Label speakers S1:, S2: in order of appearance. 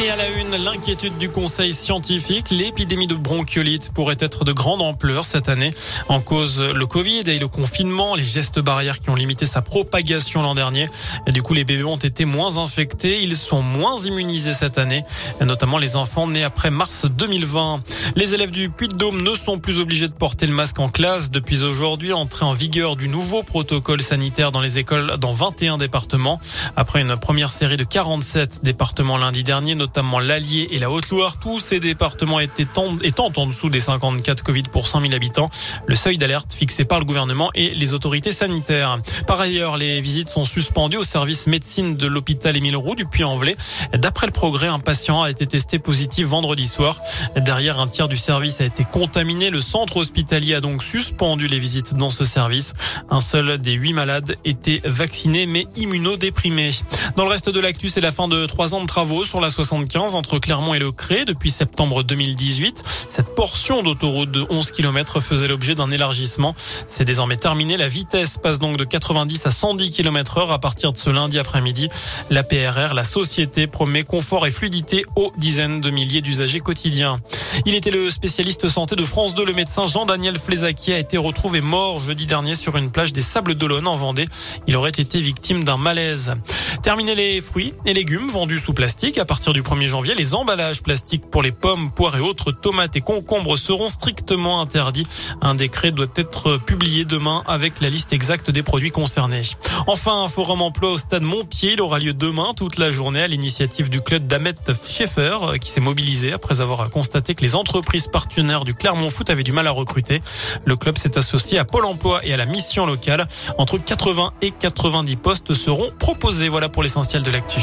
S1: Et à la une, l'inquiétude du conseil scientifique, l'épidémie de bronchiolite pourrait être de grande ampleur cette année. En cause, le Covid et le confinement, les gestes barrières qui ont limité sa propagation l'an dernier. Et du coup, les bébés ont été moins infectés, ils sont moins immunisés cette année, notamment les enfants nés après mars 2020. Les élèves du Puy-de-Dôme ne sont plus obligés de porter le masque en classe depuis aujourd'hui, entrée en vigueur du nouveau protocole sanitaire dans les écoles dans 21 départements. Après une première série de 47 départements lundi dernier, notamment l'Allier et la Haute-Loire. Tous ces départements étaient étant en dessous des 54 Covid pour 100 000 habitants. Le seuil d'alerte fixé par le gouvernement et les autorités sanitaires. Par ailleurs, les visites sont suspendues au service médecine de l'hôpital Émile Roux du Puy-en-Velay. D'après le progrès, un patient a été testé positif vendredi soir. Derrière, un tiers du service a été contaminé. Le centre hospitalier a donc suspendu les visites dans ce service. Un seul des huit malades était vacciné mais immunodéprimé. Dans le reste de l'actu, c'est la fin de trois ans de travaux sur la 60 entre Clermont et Le Cré depuis septembre 2018. Cette portion d'autoroute de 11 km faisait l'objet d'un élargissement. C'est désormais terminé. La vitesse passe donc de 90 à 110 km heure à partir de ce lundi après-midi. La PRR, la société, promet confort et fluidité aux dizaines de milliers d'usagers quotidiens. Il était le spécialiste santé de France 2. Le médecin Jean-Daniel Flézaki a été retrouvé mort jeudi dernier sur une plage des Sables d'Olonne en Vendée. Il aurait été victime d'un malaise. Terminer les fruits et légumes vendus sous plastique à partir du 1er janvier, les emballages plastiques pour les pommes, poires et autres tomates et concombres seront strictement interdits. Un décret doit être publié demain avec la liste exacte des produits concernés. Enfin, un forum emploi au stade Montpied. Il aura lieu demain toute la journée à l'initiative du club d'Ahmet Schaeffer qui s'est mobilisé après avoir constaté que les entreprises partenaires du Clermont Foot avaient du mal à recruter. Le club s'est associé à Pôle emploi et à la mission locale. Entre 80 et 90 postes seront proposés. Pour l'essentiel de l'actu.